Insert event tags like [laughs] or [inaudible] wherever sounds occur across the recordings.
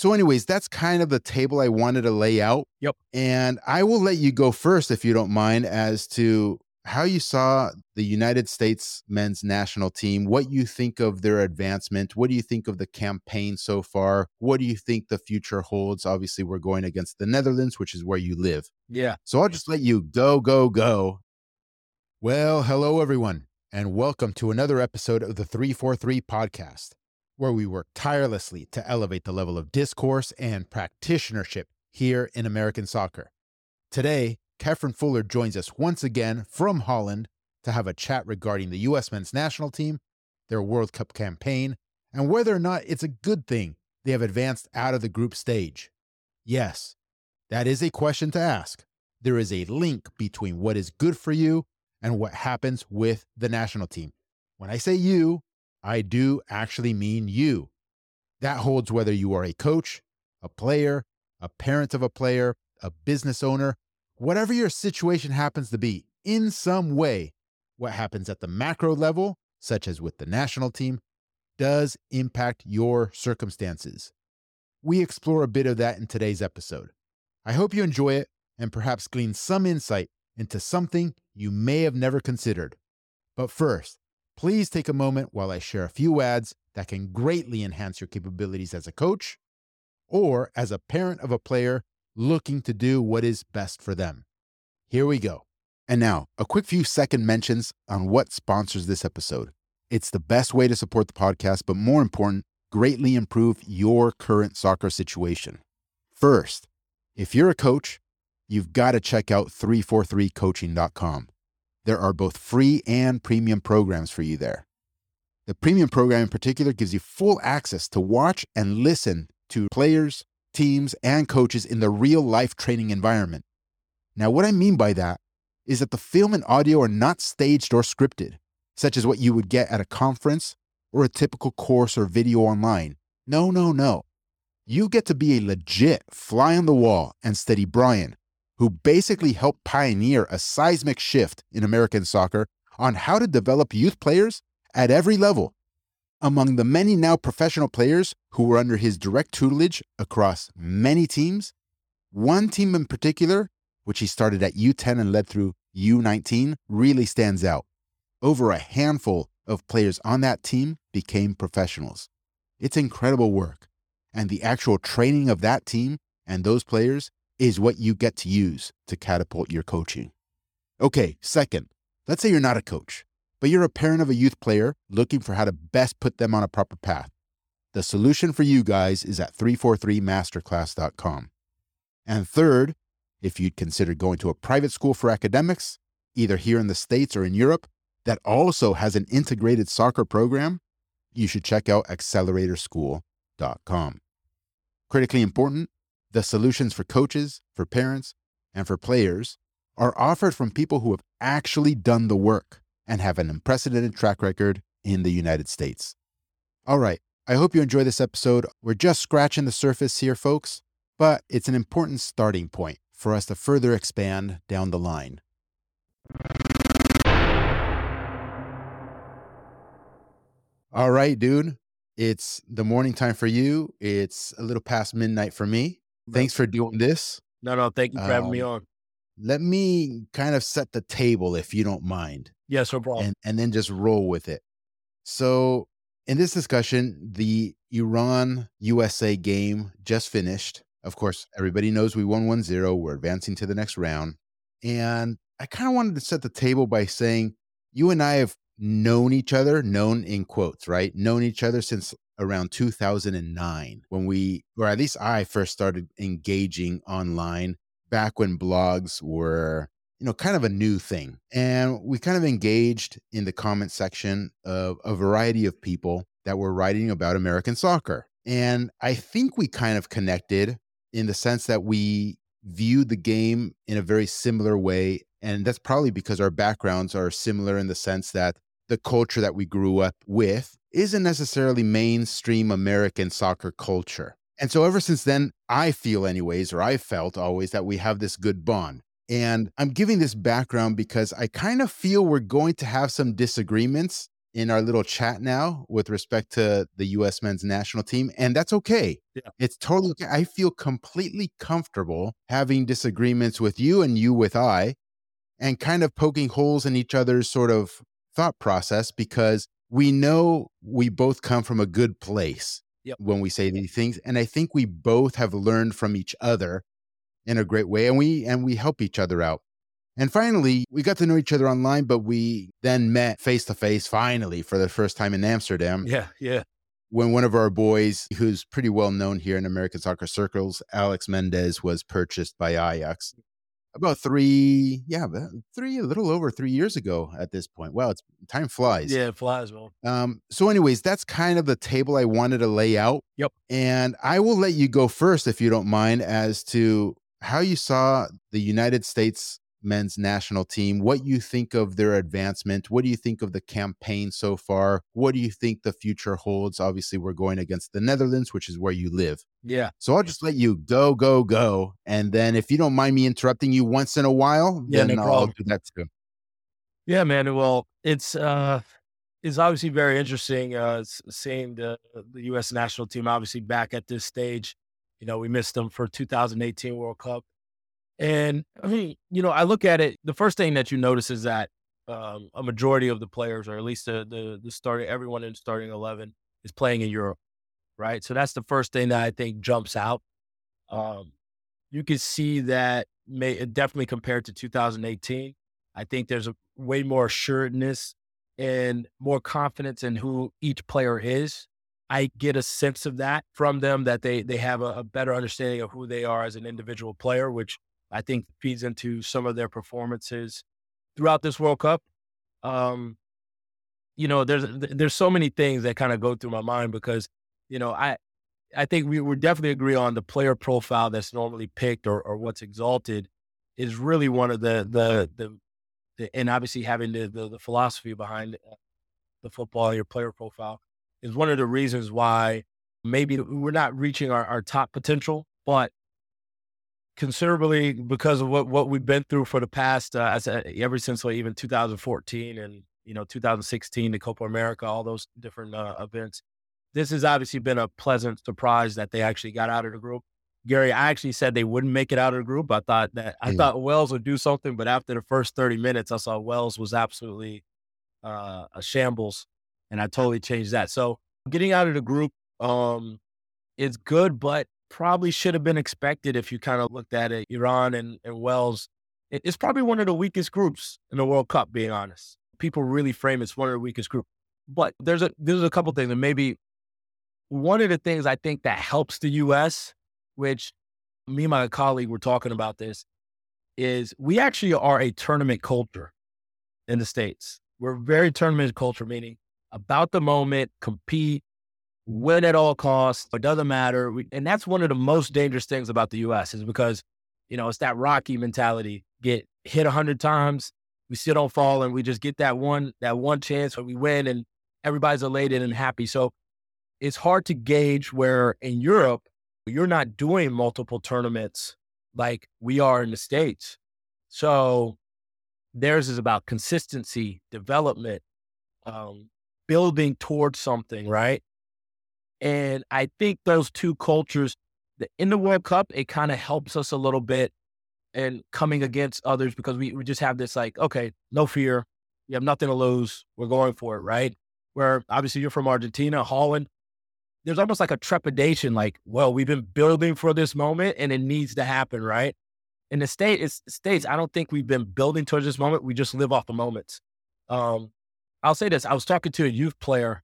So, anyways, that's kind of the table I wanted to lay out. Yep. And I will let you go first, if you don't mind, as to how you saw the United States men's national team, what you think of their advancement, what do you think of the campaign so far, what do you think the future holds? Obviously, we're going against the Netherlands, which is where you live. Yeah. So I'll just let you go, go, go. Well, hello, everyone, and welcome to another episode of the 343 podcast, where we work tirelessly to elevate the level of discourse and practitionership here in American soccer. Today, Kefren Fuller joins us once again from Holland to have a chat regarding the U.S. men's national team, their World Cup campaign, and whether or not it's a good thing they have advanced out of the group stage. Yes, that is a question to ask. There is a link between what is good for you and what happens with the national team. When I say you, I do actually mean you. That holds whether you are a coach, a player, a parent of a player, a business owner, whatever your situation happens to be, in some way, what happens at the macro level, such as with the national team, does impact your circumstances. We explore a bit of that in today's episode. I hope you enjoy it and perhaps glean some insight into something you may have never considered. But first, please take a moment while I share a few ads that can greatly enhance your capabilities as a coach or as a parent of a player looking to do what is best for them. Here we go. And now, a quick few second mentions on what sponsors this episode. It's the best way to support the podcast, but more important, greatly improve your current soccer situation. First, if you're a coach, you've got to check out 343coaching.com. There are both free and premium programs for you there. The premium program in particular gives you full access to watch and listen to players, teams, and coaches in the real life training environment. Now, what I mean by that is that the film and audio are not staged or scripted, such as what you would get at a conference or a typical course or video online. No, no, no. You get to be a legit fly on the wall and steady Brian, who basically helped pioneer a seismic shift in American soccer on how to develop youth players at every level. Among the many now professional players who were under his direct tutelage across many teams, one team in particular, which he started at U10 and led through U19, really stands out. Over a handful of players on that team became professionals. It's incredible work. And the actual training of that team and those players is what you get to use to catapult your coaching. Okay, second, let's say you're not a coach but you're a parent of a youth player looking for how to best put them on a proper path. The solution for you guys is at 343masterclass.com. And third, if you'd consider going to a private school for academics, either here in the States or in Europe, that also has an integrated soccer program, you should check out acceleratorschool.com. Critically important, the solutions for coaches, for parents, and for players are offered from people who have actually done the work and have an unprecedented track record in the United States. All right, I hope you enjoy this episode. We're just scratching the surface here, folks, but it's an important starting point for us to further expand down the line. All right, dude. It's the morning time for you. It's a little past midnight for me. Thanks for doing this. No, no, thank you for having me Um, on. Let me kind of set the table if you don't mind. Yes, no problem. and and then just roll with it. So, in this discussion, the Iran USA game just finished. Of course, everybody knows we won 1-0. We're advancing to the next round. And I kind of wanted to set the table by saying you and I have known each other, known in quotes, right? Known each other since around 2009 when we or at least I first started engaging online back when blogs were you know, kind of a new thing. And we kind of engaged in the comment section of a variety of people that were writing about American soccer. And I think we kind of connected in the sense that we viewed the game in a very similar way. And that's probably because our backgrounds are similar in the sense that the culture that we grew up with isn't necessarily mainstream American soccer culture. And so ever since then, I feel, anyways, or I felt always that we have this good bond. And I'm giving this background because I kind of feel we're going to have some disagreements in our little chat now with respect to the US men's national team, and that's okay. Yeah. It's totally okay. I feel completely comfortable having disagreements with you and you with I and kind of poking holes in each other's sort of thought process because we know we both come from a good place Yep. when we say these things and i think we both have learned from each other in a great way and we and we help each other out and finally we got to know each other online but we then met face to face finally for the first time in amsterdam Yeah, yeah. when one of our boys who's pretty well known here in american soccer circles alex mendez was purchased by ajax about three yeah three a little over three years ago at this point wow it's time flies Yeah, it flies, well. um, so, anyways, that's kind of the table I wanted to lay out. Yep. And I will let you go first, if you don't mind, as to how you saw the United States men's national team, what you think of their advancement, what do you think of the campaign so far, what do you think the future holds? Obviously, we're going against the Netherlands, which is where you live. Yeah. So I'll just let you go, go, go. And then if you don't mind me interrupting you once in a while, Yeah, then no I'll do that too. Yeah, man. Well, it's uh it's obviously very interesting uh seeing the the US national team obviously back at this stage. You know, we missed them for 2018 World Cup. And I mean, you know, I look at it, the first thing that you notice is that um, a majority of the players, or at least the the the starting everyone in starting 11 is playing in Europe, right? So that's the first thing that I think jumps out. Um, you can see that may definitely compared to 2018. I think there's a way more assuredness and more confidence in who each player is. I get a sense of that from them that they they have a, a better understanding of who they are as an individual player, which I think feeds into some of their performances throughout this World Cup. Um, you know, there's there's so many things that kind of go through my mind because you know I I think we would definitely agree on the player profile that's normally picked or, or what's exalted is really one of the the the, the and obviously having the, the the philosophy behind uh, the football your player profile is one of the reasons why maybe we're not reaching our, our top potential, but considerably because of what what we've been through for the past uh, as a, ever since like even 2014 and you know 2016 the Copa America all those different uh, events this has obviously been a pleasant surprise that they actually got out of the group. Gary, I actually said they wouldn't make it out of the group. I thought that I Mm. thought Wales would do something, but after the first 30 minutes, I saw Wales was absolutely uh, a shambles, and I totally changed that. So getting out of the group um, is good, but probably should have been expected if you kind of looked at it. Iran and, and Wales, it- it's probably one of the weakest groups in the World Cup. Being honest, people really frame it's one of the weakest groups. But there's a there's a couple things, and maybe one of the things I think that helps the US, which me and my colleague were talking about this, is we actually are a tournament culture in the States. We're very tournament culture, meaning about the moment, compete, win at all costs. It doesn't matter. We, and that's one of the most dangerous things about the US is because, you know, it's that Rocky mentality. Get hit a hundred times, we still don't fall, and we just get that one, that one chance where we win and everybody's elated and happy. So it's hard to gauge where in Europe, you're not doing multiple tournaments like we are in the States. So theirs is about consistency, development, um, building towards something, right? And I think those two cultures, in the World Cup, it kind of helps us a little bit and coming against others because we, we just have this like, okay, no fear. You have nothing to lose. We're going for it, right? Where obviously you're from Argentina, Holland, there's almost like a trepidation, like, well, we've been building for this moment and it needs to happen, right? In the state, it's states, I don't think we've been building towards this moment. We just live off the moments. Um, I'll say this: I was talking to a youth player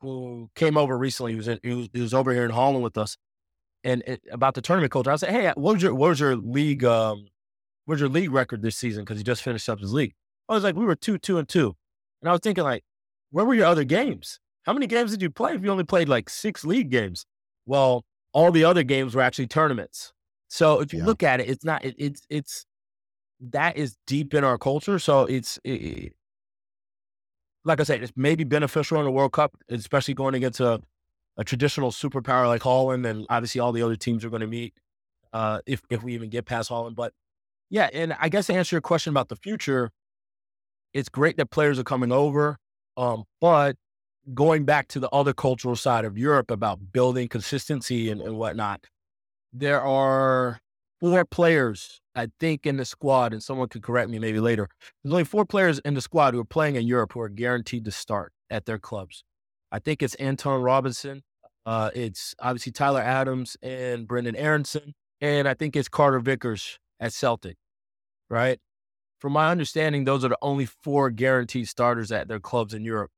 who came over recently. He was, in, he was, he was over here in Holland with us, and it, about the tournament culture. I said, "Hey, what was your what was your league um, what was your league record this season? Because he just finished up his league." I was like, "We were two, two, and two. and I was thinking, like, where were your other games? How many games did you play? If you only played like six league games, well, all the other games were actually tournaments. So if you Yeah. look at it, it's not. It, it's it's that is deep in our culture. So it's it, like I said, it's maybe beneficial in the World Cup, especially going against a, a traditional superpower like Holland, and obviously all the other teams are going to meet uh, if if we even get past Holland. But yeah, and I guess to answer your question about the future, it's great that players are coming over. Um, but going back to the other cultural side of Europe about building consistency and, and whatnot, there are four players, I think, in the squad, and someone could correct me maybe later. There's only four players in the squad who are playing in Europe who are guaranteed to start at their clubs. I think it's Antonee Robinson. Uh, it's obviously Tyler Adams and Brendan Aaronson. And I think it's Carter Vickers at Celtic, right? From my understanding, those are the only four guaranteed starters at their clubs in Europe.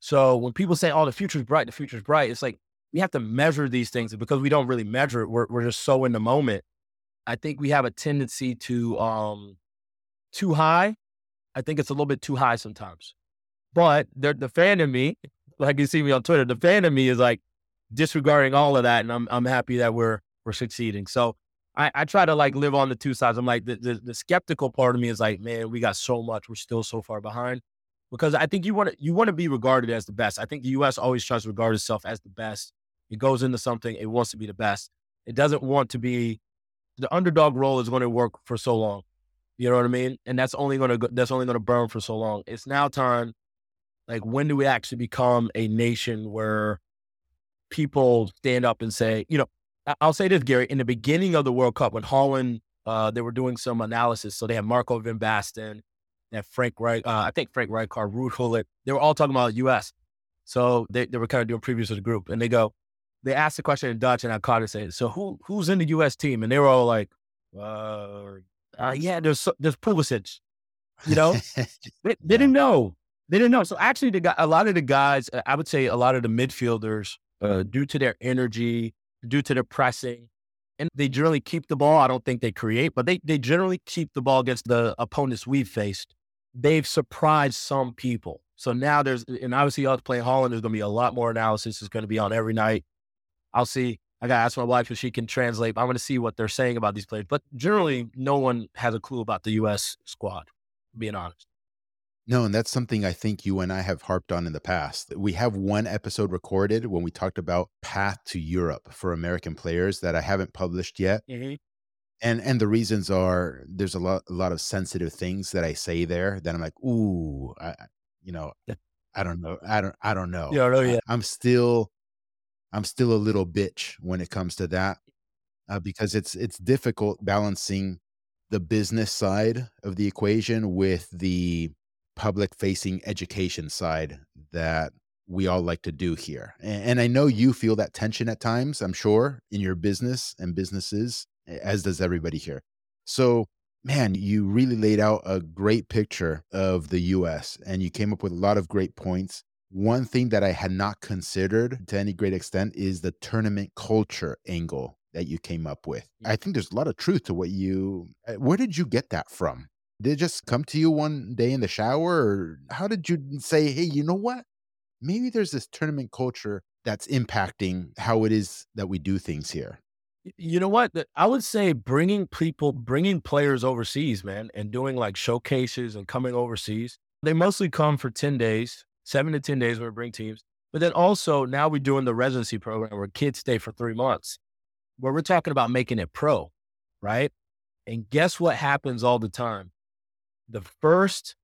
So when people say, oh, the future's bright, the future's bright, it's like we have to measure these things. Because we don't really measure it, we're, we're just so in the moment. I think we have a tendency to um too high. I think it's a little bit too high sometimes. But the fan in me, [laughs] like you see me on Twitter, the fan in me is like disregarding all of that, and I'm I'm happy that we're we're succeeding. So I, I try to like live on the two sides. I'm like the, the, the skeptical part of me is like, man, we got so much, we're still so far behind. Because I think you want to you want to be regarded as the best. I think the U.S. always tries to regard itself as the best. It goes into something, it wants to be the best. It doesn't want to be the underdog role is going to work for so long. You know what I mean? And that's only going to that's only going to burn for so long. It's now time. Like, when do we actually become a nation where people stand up and say, you know, I'll say this, Gary. In the beginning of the World Cup, when Holland, uh, they were doing some analysis. So they had Marco Van Basten, had Frank Reich, uh, I think Frank Rijkaard, Ruud Gullit. They were all talking about U.S. So they, they were kind of doing previews of the group, and they go, they asked the question in Dutch, and I caught it saying, "So who who's in the U.S. team?" And they were all like, uh, uh "Yeah, there's there's Pulisic." You know, [laughs] they, they didn't know. They didn't know. So actually, the guy, a lot of the guys, uh, I would say, a lot of the midfielders, uh, due to their energy, due to their pressing, and they generally keep the ball. I don't think they create, but they they generally keep the ball against the opponents we've faced. They've surprised some people. So now there's, and obviously, us playing Holland, there's going to be a lot more analysis. It's going to be on every night. I'll see. I got to ask my wife if she can translate. I want to see what they're saying about these players. But generally, no one has a clue about the U.S. squad, being honest. No, and that's something I think you and I have harped on in the past. We have one episode recorded when we talked about path to Europe for American players that I haven't published yet. Mm-hmm. And and the reasons are there's a lot a lot of sensitive things that I say there that I'm like, ooh, I, you know, I don't know, I don't I don't know. Yeah, yeah. I'm still I'm still a little bitch when it comes to that uh, because it's it's difficult balancing the business side of the equation with the public facing education side that we all like to do here. And, and, I know you feel that tension at times, I'm sure, in your business and businesses, as does everybody here. So, man, you really laid out a great picture of the US and you came up with a lot of great points. One thing that I had not considered to any great extent is the tournament culture angle that you came up with. I think there's a lot of truth to what you. Uh, where did you get that from? Did it just come to you one day in the shower, or how did you say, "Hey, you know what? Maybe there's this tournament culture that's impacting how it is that we do things here." You know what? I would say bringing people, bringing players overseas, man, and doing like showcases and coming overseas. They mostly come for 10 days seven to 10 days where we bring teams. But then also now we're doing the residency program where kids stay for three months, where we're talking about making it pro, right? And guess what happens all the time? The first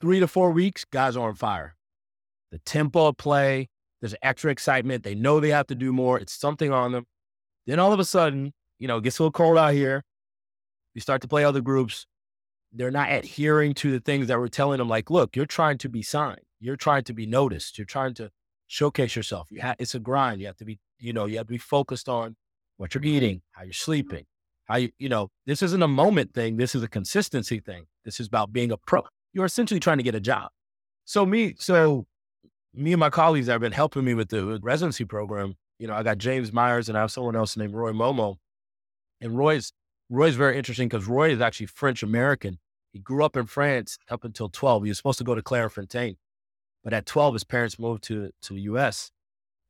three to four weeks, guys are on fire. The tempo of play, there's extra excitement. They know they have to do more. It's something on them. Then all of a sudden, you know, it gets a little cold out here. You start to play other groups. They're not adhering to the things that we're telling them, like, look, you're trying to be signed. You're trying to be noticed. You're trying to showcase yourself. You ha- it's a grind. You have to be, you know, you have to be focused on what you're eating, how you're sleeping, how you, you know, this isn't a moment thing. This is a consistency thing. This is about being a pro. You're essentially trying to get a job. So me, so me and my colleagues that have been helping me with the residency program, you know, I got James Myers and I have someone else named Roy Momo. And Roy's Roy's very interesting because Roy is actually French American. He grew up in France up until 12. He was supposed to go to Clairefontaine. But at 12, his parents moved to to the U.S.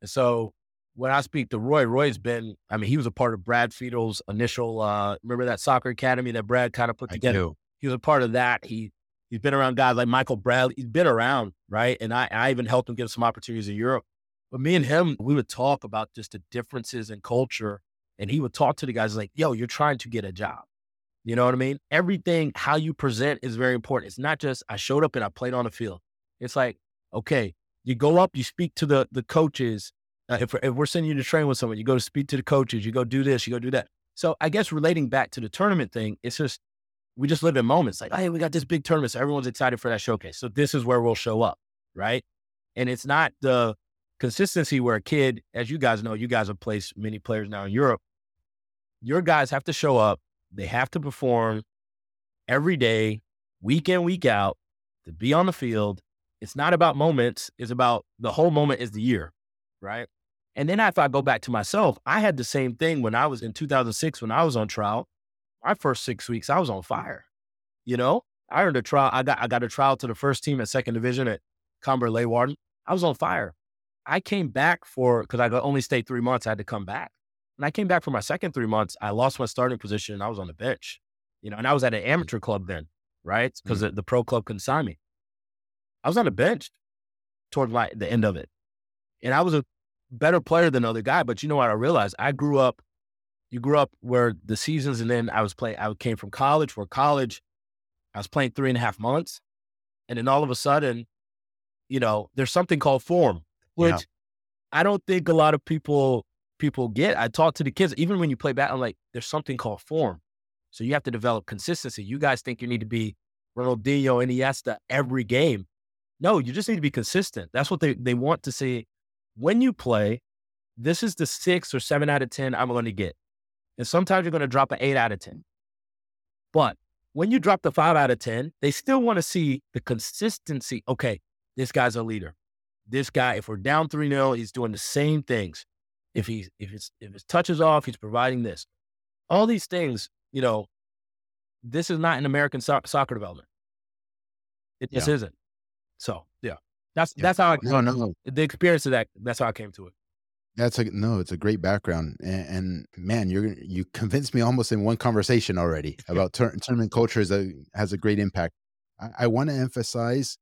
And so when I speak to Roy, Roy's been, I mean, he was a part of Brad Friedel's initial, uh, remember that soccer academy that Brad kind of put together? He was a part of that. He, he's been around guys like Michael Bradley. He's been around, right? And I, I even helped him get some opportunities in Europe. But me and him, we would talk about just the differences in culture. And he would talk to the guys like, yo, you're trying to get a job. You know what I mean? Everything, how you present is very important. It's not just I showed up and I played on the field. It's like, Okay, you go up, you speak to the the coaches. Uh, if, if we're sending you to train with someone, you go to speak to the coaches, you go do this, you go do that. So I guess relating back to the tournament thing, it's just we just live in moments like, hey, we got this big tournament, so everyone's excited for that showcase. So this is where we'll show up, right? And it's not the consistency where a kid, as you guys know, you guys have placed many players now in Europe. Your guys have to show up, they have to perform every day, week in, week out, to be on the field. It's not about moments, it's about the whole moment is the year, right? And then if I go back to myself, I had the same thing when I was in 2006 when I was on trial my first six weeks, I was on fire. You know, I earned a trial. I got I got a trial to the first team at second division at Cambuur Leeuwarden. I was on fire. I came back for because I only stayed three months. I had to come back. And I came back for my second three months. I lost my starting position and I was on the bench. You know, and I was at an amateur club then, right? Because mm-hmm. the, the, pro club couldn't sign me. I was on the bench towards my the end of it. And I was a better player than the other guy. But you know what I realized? I grew up you grew up where the seasons, and then I was playing. I came from college. Where college, I was playing three and a half months, and then all of a sudden, you know, there's something called form, which yeah. I don't think a lot of people people get. I talk to the kids, even when you play back, I'm like, there's something called form. So you have to develop consistency. You guys think you need to be Ronaldinho, Iniesta every game. No, you just need to be consistent. That's what they, they want to see. When you play, this is the six or seven out of 10 I'm going to get. And sometimes you're going to drop an eight out of 10. But when you drop the five out of 10, they still want to see the consistency. Okay, this guy's a leader. This guy, if we're down 3 0, he's doing the same things. If he's if his if his touch is off, he's providing this. All these things, you know, this is not an American so- soccer development. It just yeah. isn't. So yeah, that's yeah. that's how I no no the experience of that. That's how I came to it. That's a no. It's a great background, and, and man, you're you convinced me almost in one conversation already [laughs] about tournament culture is a, has a great impact. I, I want to emphasize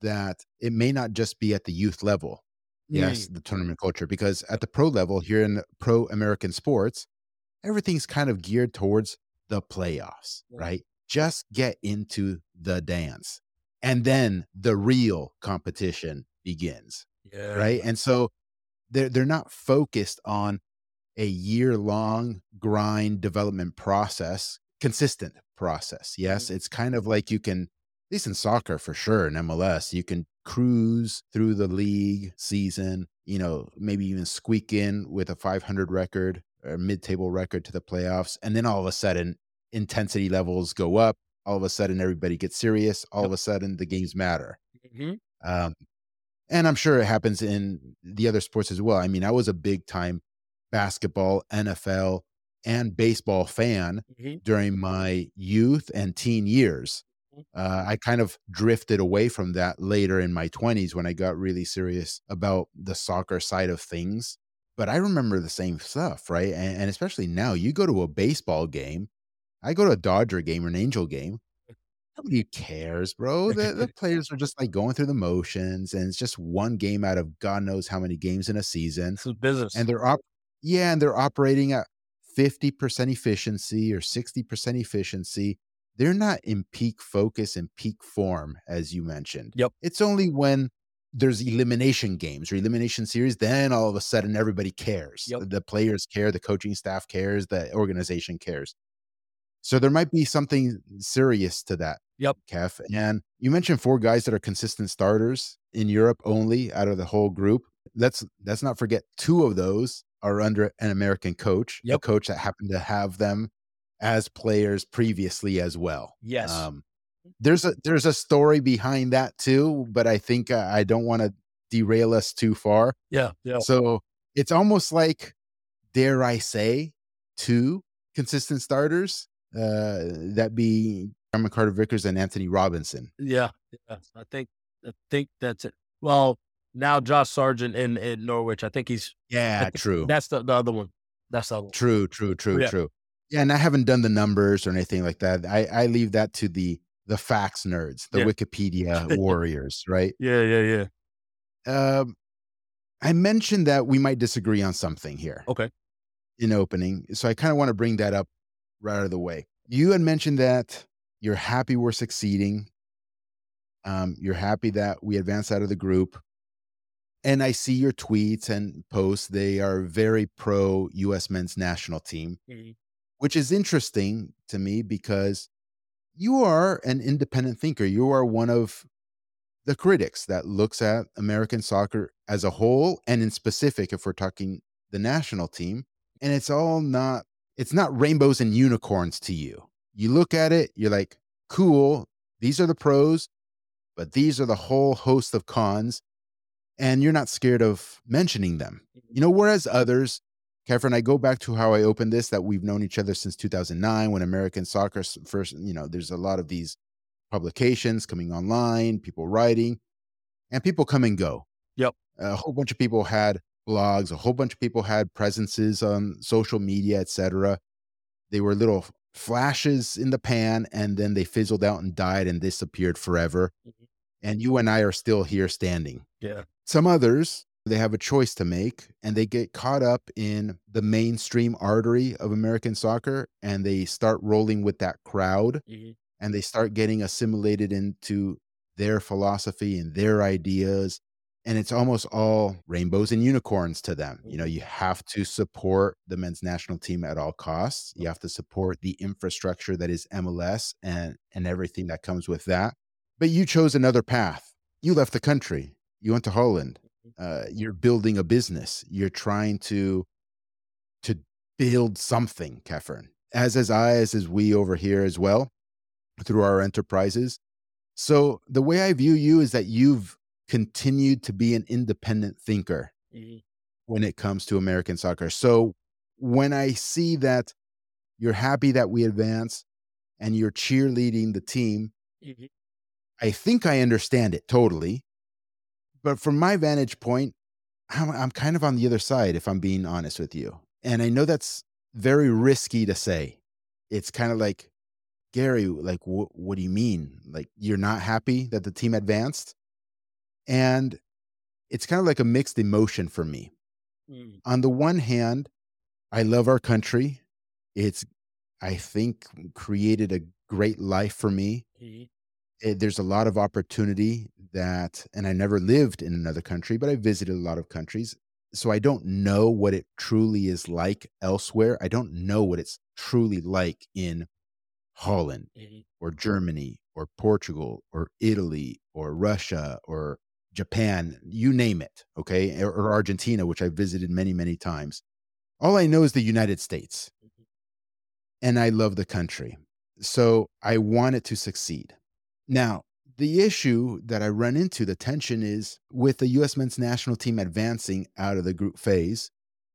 that it may not just be at the youth level. Yes, mm. the tournament culture, because at the pro level here in pro American sports, everything's kind of geared towards the playoffs, right? Just get into the dance, and then the real competition begins, yeah. right? And so they're they're not focused on a year long grind development process, consistent process. Yes, mm-hmm. it's kind of like you can, at least in soccer for sure, in MLS, you can cruise through the league season. You know, maybe even squeak in with a 500 record or mid table record to the playoffs, and then all of a sudden intensity levels go up. All of a sudden, everybody gets serious. All yep. of a sudden, the games matter. Mm-hmm. Um, and I'm sure it happens in the other sports as well. I mean, I was a big time basketball, NFL, and baseball fan mm-hmm. during my youth and teen years. Mm-hmm. Uh, I kind of drifted away from that later in my 20s when I got really serious about the soccer side of things. But I remember the same stuff, right? And, and especially now, you go to a baseball game, I go to a Dodger game or an Angel game nobody cares, bro. The, the [laughs] players are just like going through the motions, and it's just one game out of God knows how many games in a season. It's business, and they're op- yeah, and they're operating at fifty percent efficiency or sixty percent efficiency. They're not in peak focus and peak form, as you mentioned. Yep. It's only when there's elimination games or elimination series, then all of a sudden everybody cares. Yep. The players care, the coaching staff cares, the organization cares. So there might be something serious to that. Yep. Kev. And you mentioned four guys that are consistent starters in Europe only out of the whole group. Let's let's not forget two of those are under an American coach, yep. a coach that happened to have them as players previously as well. Yes. Um, there's a there's a story behind that too, but I think uh, I don't want to derail us too far. Yeah, yeah. So it's almost like, dare I say, two consistent starters uh, that be Cameron Carter Vickers and Anthony Robinson. Yeah, yeah, I think I think that's it. Well, now Josh Sargent in, in Norwich. I think he's yeah, true. That's the, the other one. That's the other one. True, true, true, yeah. true. Yeah, and I haven't done the numbers or anything like that. I, I leave that to the the facts nerds, the yeah. Wikipedia [laughs] warriors, right? Yeah, yeah, yeah. Um, I mentioned that we might disagree on something here. Okay. In opening, so I kind of want to bring that up right out of the way. You had mentioned that you're happy we're succeeding. Um, you're happy that we advanced out of the group. And I see your tweets and posts. They are very pro US men's national team, Mhm. which is interesting to me because you are an independent thinker. You are one of the critics that looks at American soccer as a whole and in specific if we're talking the national team and it's all not it's not rainbows and unicorns to you. You look at it, you're like, "Cool, these are the pros, but these are the whole host of cons." And you're not scared of mentioning them. You know, mm-hmm. whereas others, Kefren, I go back to how I opened this that we've known each other since 2009 when American soccer first, you know, there's a lot of these publications coming online, people writing, and people come and go. Yep. A whole bunch of people had blogs, a whole bunch of people had presences on social media, etc. They were little flashes in the pan and then they fizzled out and died and disappeared forever. Mhm. And you and I are still here standing. Yeah. Some others, they have a choice to make and they get caught up in the mainstream artery of American soccer and they start rolling with that crowd Mhm. and they start getting assimilated into their philosophy and their ideas. And it's almost all rainbows and unicorns to them. You know, you have to support the men's national team at all costs. You have to support the infrastructure that is MLS and, and everything that comes with that. But you chose another path. You left the country. You went to Holland. Uh, you're building a business. You're trying to to build something, Kefren. As as I, as is we over here as well, through our enterprises. So the way I view you is that you've continued to be an independent thinker Mhm. when it comes to American soccer. So when I see that you're happy that we advance and you're cheerleading the team, Mhm. I think I understand it totally. But from my vantage point, I'm, I'm kind of on the other side, if I'm being honest with you. And I know that's very risky to say. It's kind of like, Gary, like, wh- what do you mean? Like, you're not happy that the team advanced? And it's kind of like a mixed emotion for me. Mm. On the one hand, I love our country. It's, I think, created a great life for me. Mhm. Eh, there's a lot of opportunity that, and I never lived in another country, but I visited a lot of countries. So I don't know what it truly is like elsewhere. I don't know what it's truly like in Holland Mhm. or Germany or Portugal or Italy or Russia or Japan, you name it, okay, or, or Argentina, which I visited many, many times. All I know is the United States, mm-hmm. and I love the country. So I want it to succeed. Now, the issue that I run into, the tension is with the US men's national team advancing out of the group phase,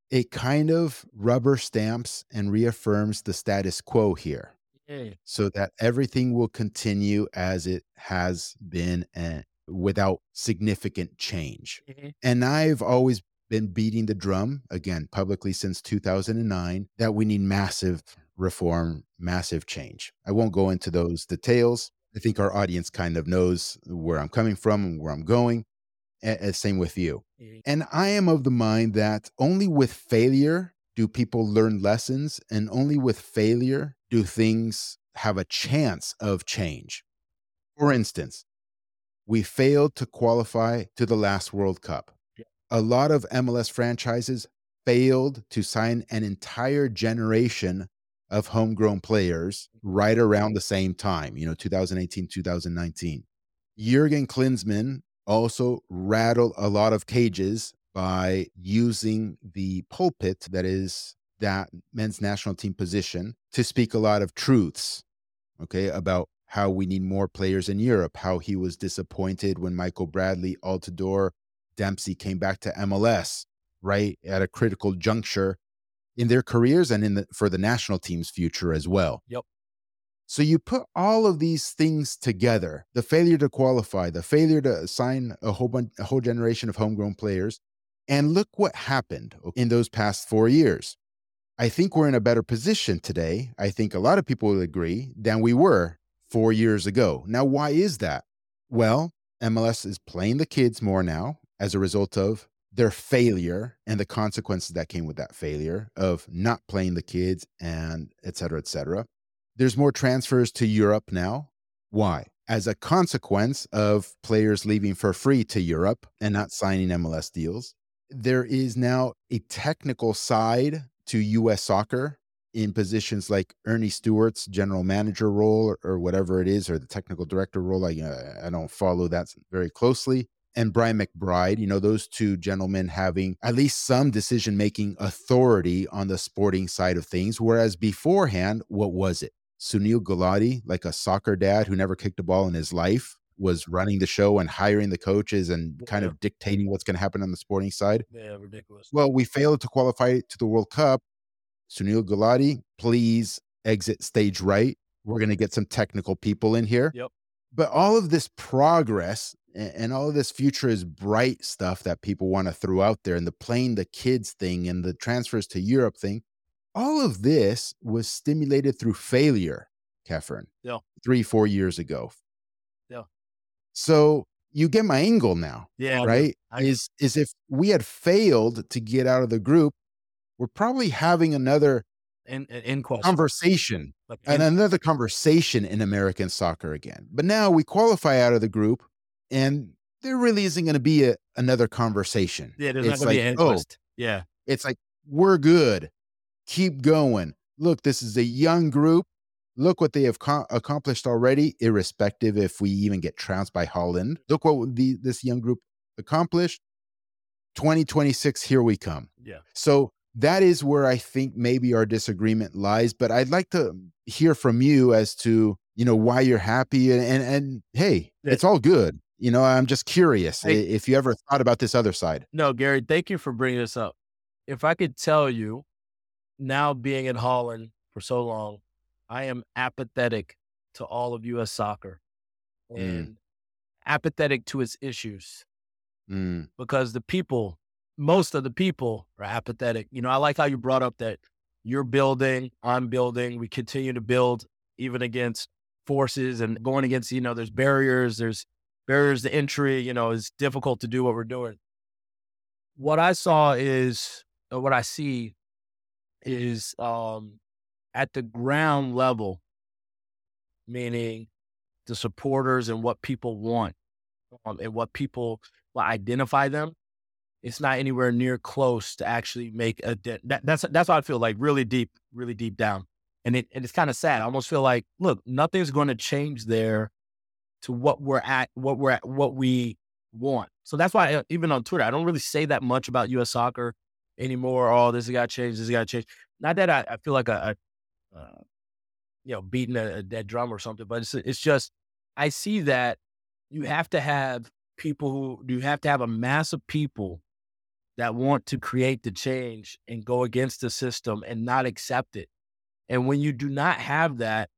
it kind of rubber stamps and reaffirms the status quo here Yeah. so that everything will continue as it has been and without significant change. Mhm. And I've always been beating the drum again publicly since 2009 that we need massive reform, massive change. I won't go into those details. I think our audience kind of knows where I'm coming from and where I'm going. A- same with you. Mhm. And I am of the mind that only with failure do people learn lessons, and only with failure do things have a chance of change. For instance, we failed to qualify to the last World Cup. Yeah. A lot of MLS franchises failed to sign an entire generation of homegrown players right around the same time, you know, 2018, 2019. Jurgen Klinsmann also rattled a lot of cages by using the pulpit that is that men's national team position to speak a lot of truths, okay, about how we need more players in Europe, how he was disappointed when Michael Bradley, Altidore, Dempsey came back to MLS, right, at a critical juncture in their careers and in the, for the national team's future as well. Yep. So you put all of these things together, the failure to qualify, the failure to sign a whole bunch, a whole generation of homegrown players, and look what happened in those past 4 years. I think we're in a better position today. I think a lot of people will agree than we were 4 years ago. Now why is that? Well, MLS is playing the kids more now as a result of their failure and the consequences that came with that failure of not playing the kids and et cetera, et cetera. There's more transfers to Europe now. Why? as a consequence of players leaving for free to Europe and not signing MLS deals. There is now a technical side to US soccer in positions like Earnie Stewart's general manager role or, or whatever it is, or the technical director role. I, uh, I don't follow that very closely. And Brian McBride, you know, those two gentlemen having at least some decision making authority on the sporting side of things. Whereas beforehand, what was it? Sunil Gulati, like a soccer dad who never kicked a ball in his life, was running the show and hiring the coaches and kind Yeah. of dictating what's going to happen on the sporting side. Yeah, ridiculous. Well, we failed to qualify to the World Cup. Sunil Gulati, please exit stage right. We're going to get some technical people in here. Yep. But all of this progress and all of this future is bright stuff that people want to throw out there and the playing the kids thing and the transfers to Europe thing, all of this was stimulated through failure, Kefren. Yeah. Three, four years ago. Yeah. So you get my angle now yeah, I right I- is is if we had failed to get out of the group we're probably having another In, in, in conversation Like, and another conversation in american soccer again. But now we qualify out of the group and there really isn't going to be a, another conversation. Yeah, there's it's not going to like, be an oh. Yeah. it's like we're good. Keep going. Look this is a young group. Look what they have co- accomplished already irrespective if we even get trounced by holland. Look what the, this young group accomplished. 2026 here we come. Yeah. so that is where i think maybe our disagreement lies but i'd like to hear from you as to you know why you're happy and and, and hey it's all good you know i'm just curious Hey- if you ever thought about this other side No, Gary, thank you for bringing this up. If I could tell you, now being in Holland for so long, I am apathetic to all of U.S. soccer Mm. and apathetic to its issues Mm, because the people, most of the people are apathetic. You know, I like how you brought up that you're building, I'm building, we continue to build even against forces and going against, you know, there's barriers, there's barriers to entry, you know, it's difficult to do what we're doing. What I saw is, or what I see is um, at the ground level, meaning the supporters and what people want um, and what people identify them, it's not anywhere near close to actually make a dent. That, that's that's how I feel like really deep, really deep down, and it and it's kind of sad. I almost feel like, look, nothing's going to change there to what we're at, what we're at, what we want. So that's why uh, even on Twitter, I don't really say that much about U.S. soccer anymore. Oh, this has got to change. This has got to change. Not that I, I feel like a, a uh, you know, beating a, a dead drum or something, but it's it's just I see that you have to have people who you have to have a mass of people that want to create the change and go against the system and not accept it. And when you do not have that,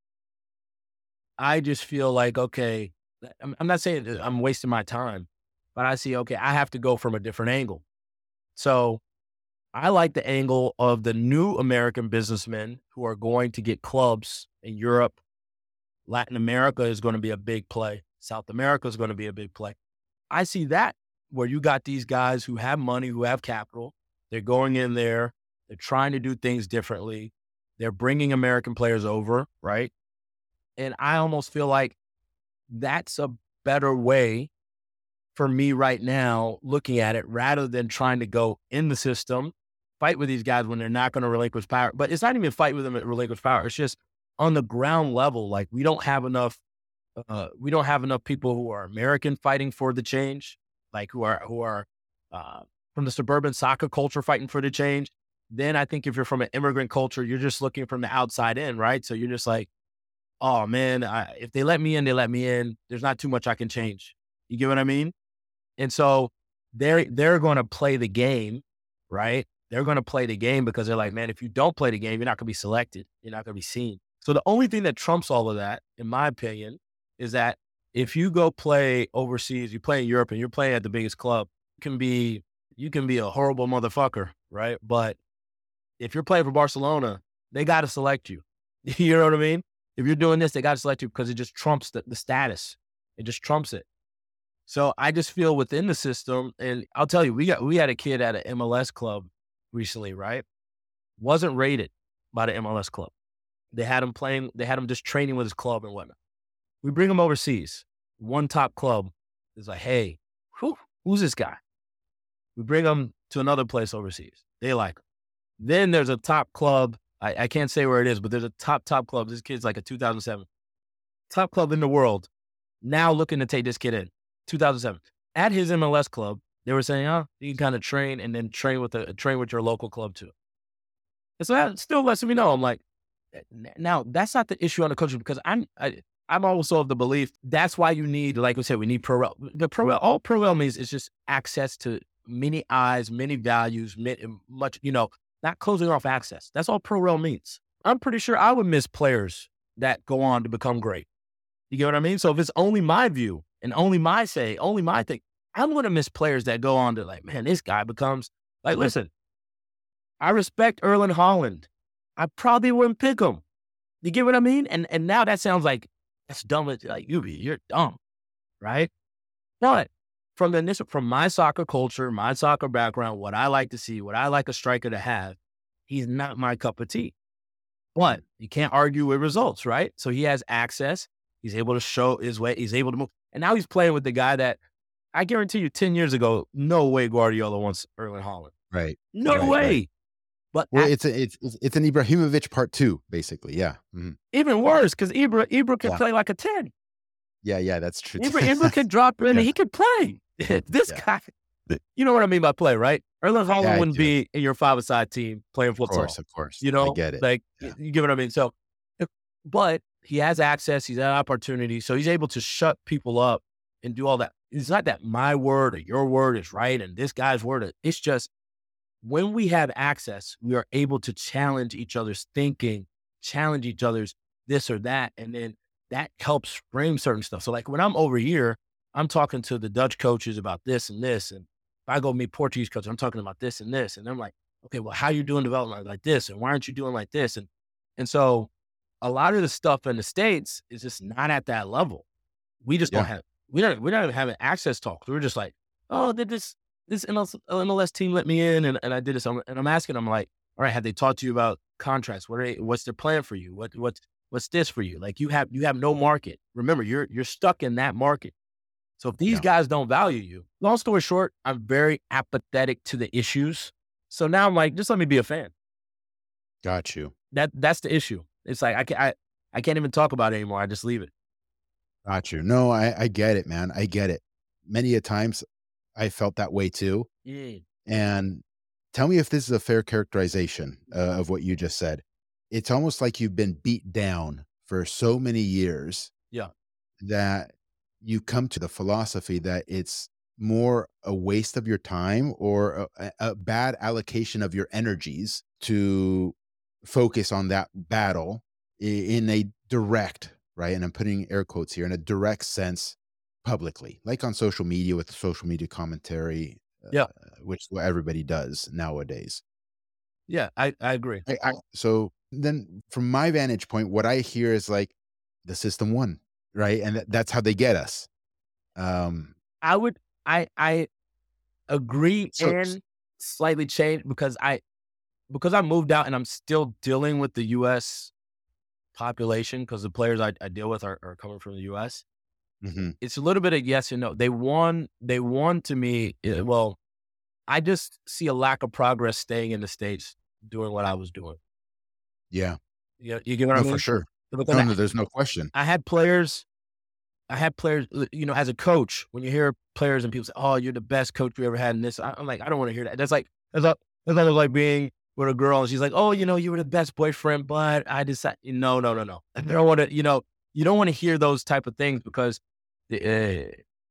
I just feel like, okay, uh, I'm, I'm not saying I'm wasting my time, but I see, okay, I have to go from a different angle. So I like the angle of the new American businessmen who are going to get clubs in Europe. Latin America is going to be a big play. South America is going to be a big play. I see that where you got these guys who have money, who have capital. They're going in there. They're trying to do things differently. They're bringing American players over, right? And I almost feel like that's a better way for me right now looking at it rather than trying to go in the system, fight with these guys when they're not going to relinquish power. But it's not even fight with them at relinquish power. It's just on the ground level, like we don't have enough uh, we don't have enough people who are American fighting for the change, like who are who are uh, from the suburban soccer culture fighting for the change. Then I think if you're from an immigrant culture, you're just looking from the outside in, right? So you're just like, oh man, I, if they let me in, they let me in. There's not too much I can change. You get what I mean? And so they're they're going to play the game, right? They're going to play the game because they're like, man, if you don't play the game, you're not going to be selected. You're not going to be seen. So the only thing that trumps all of that, in my opinion, is that if you go play overseas, you play in Europe and you're playing at the biggest club, can be you can be a horrible motherfucker, right? But if you're playing for Barcelona, they got to select you. [laughs] you know what I mean? If you're doing this, they got to select you because it just trumps the, the status. It just trumps it. So I just feel within the system, and I'll tell you, we got we had a kid at an MLS club recently, right? Wasn't rated by the MLS club. They had him playing. They had him just training with his club and whatnot. We bring him overseas. One top club is like, hey, who, who's this guy? We bring him to another place overseas. They like him. Then there's a top club. I, I can't say where it is, but there's a top, top club. This kid's like a 2007 top club in the world. Now looking to take this kid in 2007 at his MLS club. They were saying, oh, you can kind of train and then train with a uh, train with your local club too. And so that still lets me know. I'm like, eh, now that's not the issue on the coaching because I'm I, I'm also of the belief that's why you need, like we said, we need pro. The pro all pro means is just access to many eyes, many values, much you know, not closing off access. That's all pro means. I'm pretty sure I would miss players that go on to become great. You get what I mean? So if it's only my view and only my say, only my thing, I'm going to miss players that go on to like, man, this guy becomes like, listen, I respect Erling Haaland. I probably wouldn't pick him. You get what I mean? And and now that sounds like that's dumb. Like you be, you're dumb, right? But from the initial, from my soccer culture, my soccer background, what I like to see, what I like a striker to have, he's not my cup of tea. But you can't argue with results, right? So he has access. He's able to show his way. He's able to move. And now he's playing with the guy that I guarantee you 10 years ago, no way Guardiola wants Erling Haaland. Right. No right, way. Right. But well, it's, a, it's it's an Ibrahimovic part two, basically. Yeah. Mm-hmm. Even worse, because Ibra Ibra can yeah. play like a 10. Yeah, yeah, that's true. Ibra, [laughs] Ibra can drop in yeah. he could play. [laughs] this yeah. guy, you know what I mean by play, right? Erling Haaland wouldn't be in your five-a-side team playing football. Of course, of course. You know, I get it. Like, you get what I mean? So, but he has access, he's had opportunity, so he's able to shut people up and do all that. It's not that my word or your word is right and this guy's word. It's just when we have access, we are able to challenge each other's thinking, challenge each other's this or that. And then that helps frame certain stuff. So, like when I'm over here, I'm talking to the Dutch coaches about this and this. And if I go meet Portuguese coaches, I'm talking about this and this. And I'm like, okay, well, how you doing development like this? And why aren't you doing like this? And and so a lot of the stuff in the States is just not at that level. We just yeah. don't have we don't we're not even having access talks. We're just like, oh, did this this MLS, MLS team let me in and, and I did this. and I'm asking them like, all right, have they talked to you about contracts? What they, what's their plan for you? What what's what's this for you? Like you have you have no market. Remember, you're you're stuck in that market. So if these yeah. guys don't value you, long story short, I'm very apathetic to the issues. So now I'm like, just let me be a fan. Got you. That that's the issue. It's like I can't I, I can't even talk about it anymore. I just leave it. Got you. No, I, I get it, man. I get it. Many a times I felt that way too. Mm. And tell me if this is a fair characterization uh, of what you just said. It's almost like you've been beat down for so many years. Yeah. That you come to the philosophy that it's more a waste of your time or a, a bad allocation of your energies to focus on that battle in a direct, right? And I'm putting air quotes here in a direct sense publicly, like on social media with social media commentary, yeah, uh, which what everybody does nowadays. Yeah, I, I agree. I, I, so then, from my vantage point, what I hear is like the system won, right? And th- that's how they get us. Um, I would, I, I agree so, and slightly change because I, because I moved out and I'm still dealing with the U.S. population because the players I, I deal with are, are coming from the U.S. Mm-hmm. It's a little bit of yes and no. They won. They won to me. Eh, well, I just see a lack of progress staying in the states doing what I was doing. Yeah. Yeah. You, get what no, I mean? For sure. No, no, there's no question. I had players. I had players. You know, as a coach, when you hear players and people say, "Oh, you're the best coach we ever had," in this, I'm like, I don't want to hear that. That's like that's like that's like being with a girl and she's like, "Oh, you know, you were the best boyfriend, but I decided no, no, no, [laughs] no. I don't want to. You know, you don't want to hear those type of things because uh,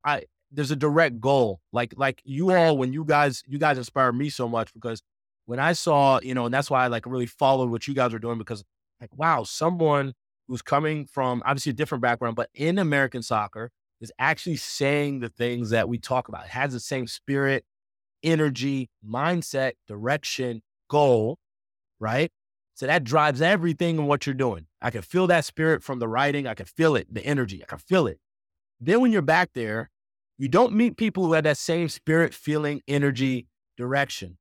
I there's a direct goal. Like like you all when you guys you guys inspire me so much because when I saw you know and that's why I like really followed what you guys are doing because like wow someone who's coming from obviously a different background but in American soccer is actually saying the things that we talk about. It has the same spirit, energy, mindset, direction, goal, right? So that drives everything in what you're doing. I can feel that spirit from the writing. I can feel it, the energy. I can feel it. Then when you're back there, you don't meet people who have that same spirit, feeling, energy, direction.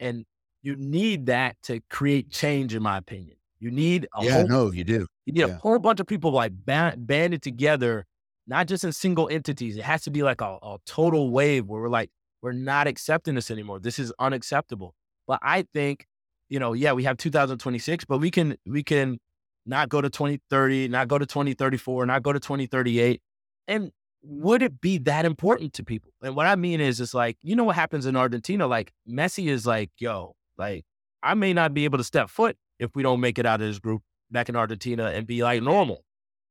And you need that to create change, in my opinion. You need a Yeah, whole, no, you do. you need yeah. a whole bunch of people like band, banded together, not just in single entities. It has to be like a, a total wave where we're like, we're not accepting this anymore. This is unacceptable. But I think, you know, yeah, we have 2026, but we can we can not go to 2030, not go to 2034, not go to 2038. And would it be that important to people? And what I mean is, it's like, you know what happens in Argentina? Like Messi is like, yo, like I may not be able to step foot if we don't make it out of this group back in Argentina and be like normal.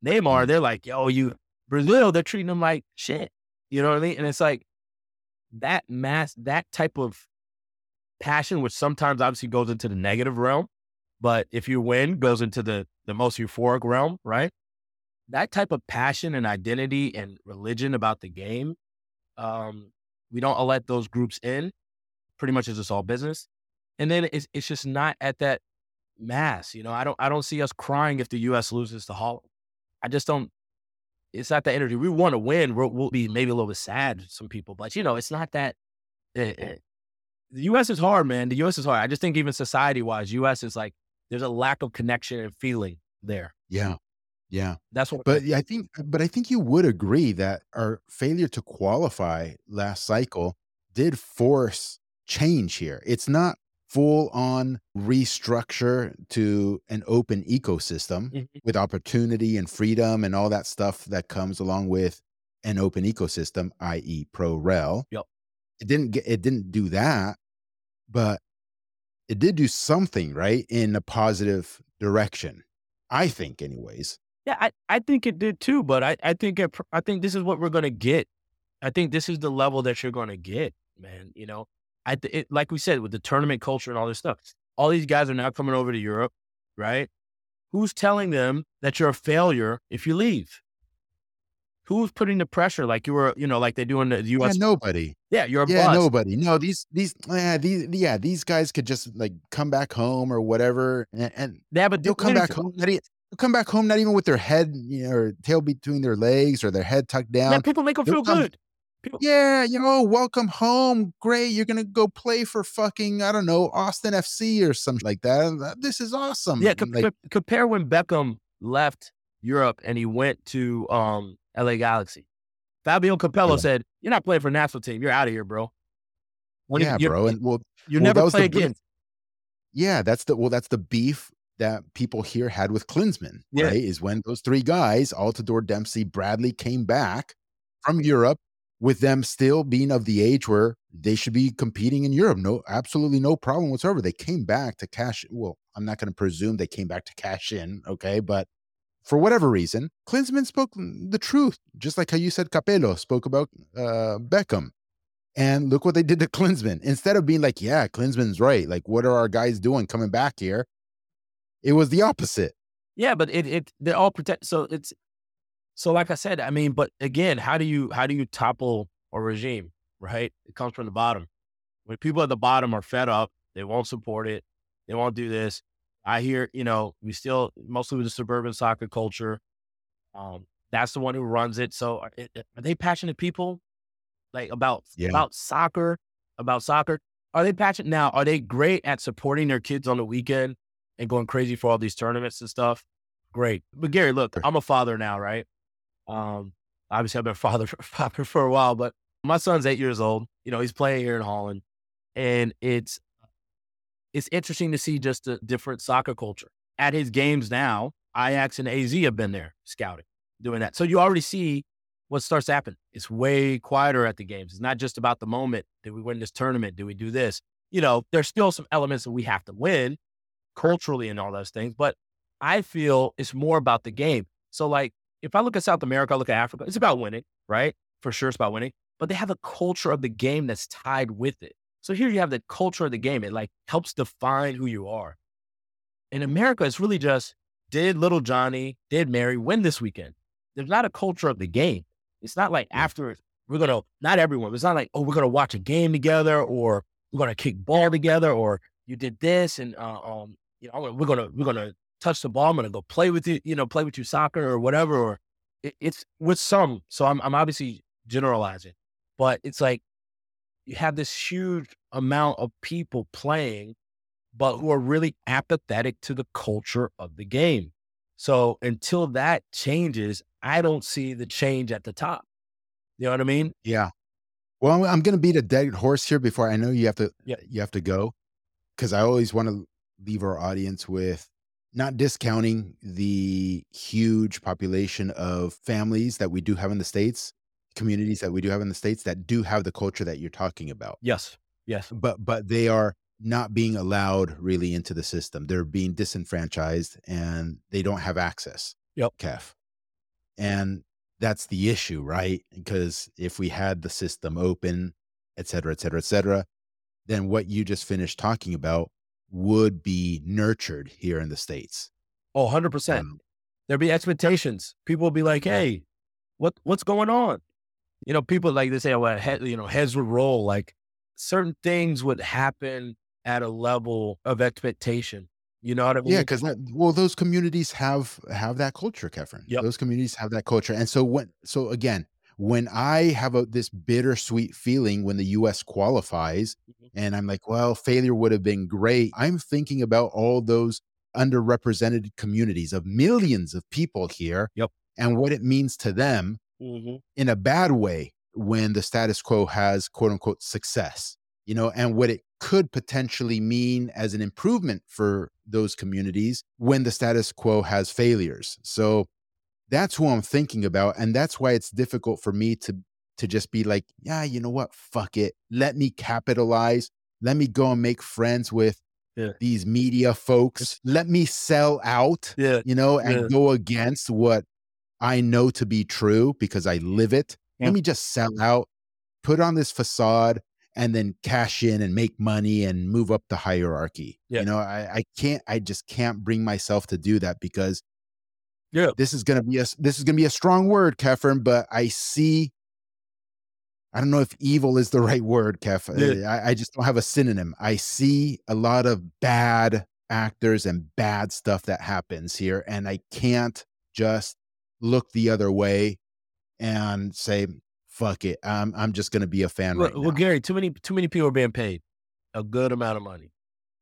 Neymar, they're like, yo, you Brazil, they're treating them like shit. You know what I mean? And it's like that mass, that type of passion, which sometimes obviously goes into the negative realm, but if you win, goes into the the most euphoric realm, right? That type of passion and identity and religion about the game, um, we don't let those groups in. Pretty much, it's just all business, and then it's it's just not at that mass. You know, I don't I don't see us crying if the U.S. loses to Holland. I just don't. It's not that energy. We want to win. We'll, we'll be maybe a little bit sad, some people, but you know, it's not that. eh, eh. The U.S. is hard, man. The U.S. is hard. I just think even society wise, U.S. is like there's a lack of connection and feeling there. Yeah. Yeah. That's what. But yeah, I think but I think you would agree that our failure to qualify last cycle did force change here. It's not full on restructure to an open ecosystem Mhm. with opportunity and freedom and all that stuff that comes along with an open ecosystem, i.e. pro rel. Yep. It didn't get it didn't do that, but it did do something, right? In a positive direction. I think anyways. Yeah, I, I think it did too, but I, I think it, I think this is what we're gonna get. I think this is the level that you're gonna get, man. You know, I th- it, like we said with the tournament culture and all this stuff. All these guys are now coming over to Europe, right? Who's telling them that you're a failure if you leave? Who's putting the pressure like you were, you know, like they do in the Yeah, U.S. nobody. Yeah, you're a Yeah, bust. nobody. No, these these yeah, these yeah, these guys could just like come back home or whatever, and, and Yeah, but they'll come back home. Come back home not even with their head you know, or tail between their legs or their head tucked Yeah, down. people make them feel come- good. People, Yeah, you know, welcome home. Great, you're gonna go play for fucking I don't know Austin FC or something like that. This is awesome. Yeah, com- like, com- compare when Beckham left Europe and he went to um, LA Galaxy. Fabio Capello Yeah. said, "You're not playing for national team. You're out of here, bro. When you- yeah, you, bro. And well, you well, never play beef. again." Yeah, that's the well, that's the beef that people here had with Klinsmann, Yeah. right? Is when those three guys, Altidore, Dempsey, Bradley, came back from Europe with them still being of the age where they should be competing in Europe. No, absolutely no problem whatsoever. They came back to cash. Well, I'm not going to presume they came back to cash in, okay? But for whatever reason, Klinsmann spoke the truth, just like how you said Capello spoke about uh, Beckham. And look what they did to Klinsmann. Instead of being like, yeah, Klinsmann's right. Like, what are our guys doing coming back here? It was the opposite. Yeah, but it it they're all protect. So it's so like I said. I mean, but again, how do you how do you topple a regime? Right, it comes from the bottom. When people at the bottom are fed up, they won't support it. They won't do this. I hear, you know, we still mostly with the suburban soccer culture. Um, that's the one who runs it. So are, are they passionate people, like about Yeah. about soccer, about soccer? Are they passionate now? Are they great at supporting their kids on the weekend and going crazy for all these tournaments and stuff? Great. But Gary, look, I'm a father now, right? Um, obviously I've been a father [laughs] for, father for a while, but my son's eight years old. You know, he's playing here in Holland, and it's it's interesting to see just a different soccer culture at his games now. Ajax and AZ have been there scouting, doing that. So you already see what starts to happen. It's way quieter at the games. It's not just about the moment. Did we win this tournament? Did we do this? You know, there's still some elements that we have to win culturally and all those things, but I feel it's more about the game. So, like, if I look at South America, I look at Africa, it's about winning, right? For sure, it's about winning, but they have a culture of the game that's tied with it. So here you have the culture of the game. It like helps define who you are. In America, it's really just did little Johnny, did Mary win this weekend? There's not a culture of the game. It's not like after we're gonna not everyone. It's not like oh we're gonna watch a game together or we're gonna kick ball together or you did this and uh, um you know we're gonna we're gonna touch the ball. I'm gonna go play with you. You know play with you soccer or whatever. Or it, it's with some. So I'm I'm obviously generalizing, but it's like you have this huge amount of people playing but who are really apathetic to the culture of the game. So until that changes, I don't see the change at the top. You know what I mean? Yeah. Well, I'm going to beat a dead horse here before I know you have to. Yeah. You have to go because I always want to leave our audience with not discounting the huge population of families that we do have in the states, communities that we do have in the states that do have the culture that you're talking about. Yes. Yes. But but they are not being allowed really into the system. They're being disenfranchised and they don't have access. Yep. Kef. And that's the issue, right? Because if we had the system open, et cetera, et cetera, et cetera, then what you just finished talking about would be nurtured here in the States. Oh, 100%. Um, There'd be expectations. People would be like, hey, what what's going on? You know, people like they say, well, head, you know, heads would roll. Like certain things would happen at a level of expectation. You know what I mean? yeah, because well, those communities have have that culture, Kefren. Yep. Those communities have that culture, and so when so again, when I have a, this bittersweet feeling when the U.S. qualifies. And I'm like, well, failure would have been great. I'm thinking about all those underrepresented communities of millions of people here, Yep. and what it means to them Mhm. in a bad way when the status quo has quote unquote success, you know, and what it could potentially mean as an improvement for those communities when the status quo has failures. So that's who I'm thinking about. And that's why it's difficult for me to to just be like, yeah, you know what? Fuck it. Let me capitalize. Let me go and make friends with Yeah. these media folks. Let me sell out Yeah. you know, and Yeah. go against what I know to be true because I live it. Let me just sell out, put on this facade, and then cash in and make money and move up the hierarchy. You know, I, I can't, I just can't bring myself to do that because Yeah. this is gonna be a this is gonna be a strong word, Kefren, but I see. I don't know if evil is the [laughs] right word, Kef. Yeah. I, I just don't have a synonym. I see a lot of bad actors and bad stuff that happens here, and I can't just look the other way and say, "Fuck it." I'm I'm just gonna be a fan Well, right well. Gary, too many too many people are being paid a good amount of money.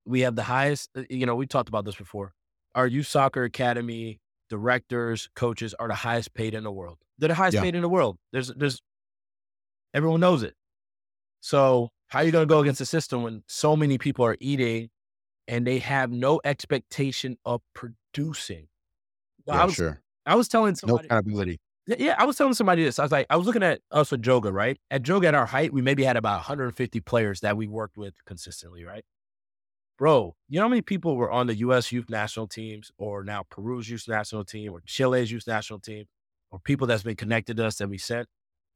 We have the highest. uh, You know, we talked about this before. Our youth soccer academy directors, coaches are the highest paid in the world. They're the highest Yeah. paid in the world. There's there's everyone knows it. So how are you going to go against the system when so many people are eating and they have no expectation of producing? Well, yeah, I was sure. I was telling No somebody. accountability. Yeah, yeah, I was telling somebody this. I was like, I was looking at us with Joga, right? At Joga, at our height, we maybe had about 150 players that we worked with consistently, right? Bro, you know how many people were on the U.S. youth national teams, or now Peru's youth national team, or Chile's youth national team, or people that's been connected to us that we sent?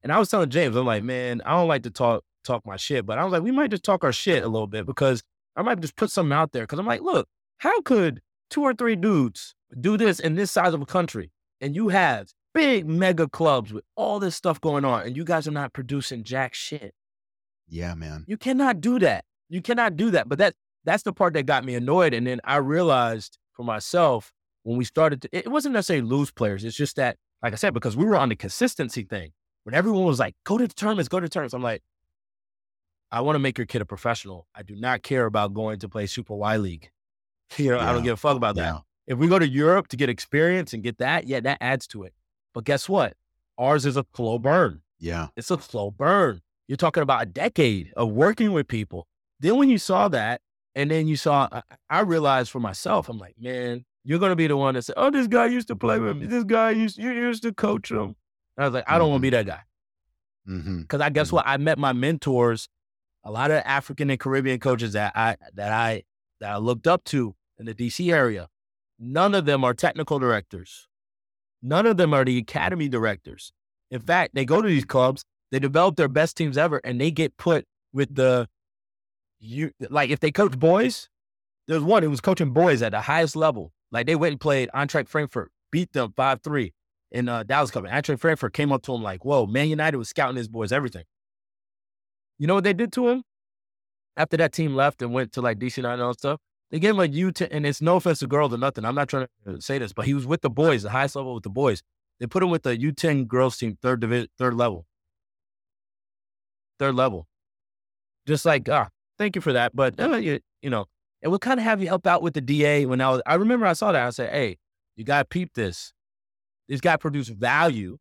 And I was telling James, I'm like, man, I don't like to talk talk my shit, but I was like, we might just talk our shit a little bit because I might just put something out there. Because I'm like, look, how could two or three dudes do this in this size of a country, and you have big mega clubs with all this stuff going on, and you guys are not producing jack shit. Yeah, man. You cannot do that. You cannot do that. But that that's the part that got me annoyed. And then I realized for myself when we started to, it wasn't necessarily lose players. It's just that, like I said, because we were on the consistency thing. When everyone was like, go to the tournaments, go to the tournaments. I'm like, I want to make your kid a professional. I do not care about going to play Super Y League. [laughs] You know, I don't Yeah. give a fuck about that. Yeah. If we go to Europe to get experience and get that, yeah, that adds to it. But guess what? Ours is a slow burn. Yeah. It's a slow burn. You're talking about a decade of working with people. Then when you saw that, and then you saw, I, I realized for myself, I'm like, man, you're gonna be the one that said, "Oh, this guy used to play with me. This guy used you used to coach him." And I was like, I don't want to be that guy because I guess Mhm. what I met my mentors, a lot of African and Caribbean coaches that I that I that I looked up to in the DC area. None of them are technical directors. None of them are the academy directors. In fact, they go to these clubs, they develop their best teams ever, and they get put with the you like if they coach boys. There's one who was coaching boys at the highest level. Like they went and played Eintracht Frankfurt, beat them five three in uh, Dallas Cup. And Eintracht Frankfurt came up to him like, "Whoa, Man United was scouting his boys, everything." You know what they did to him after that team left and went to like DC United and all stuff? They gave him a U ten, and it's no offense to girls or nothing. I'm not trying to say this, but he was with the boys, the highest level with the boys. They put him with the U ten girls team, third division, third level, third level. Just like ah, thank you for that, but uh, you, you know, And we'll kind of have you help out with the DA when I was, I remember I saw that. I said, hey, you got to peep this. This guy produced value,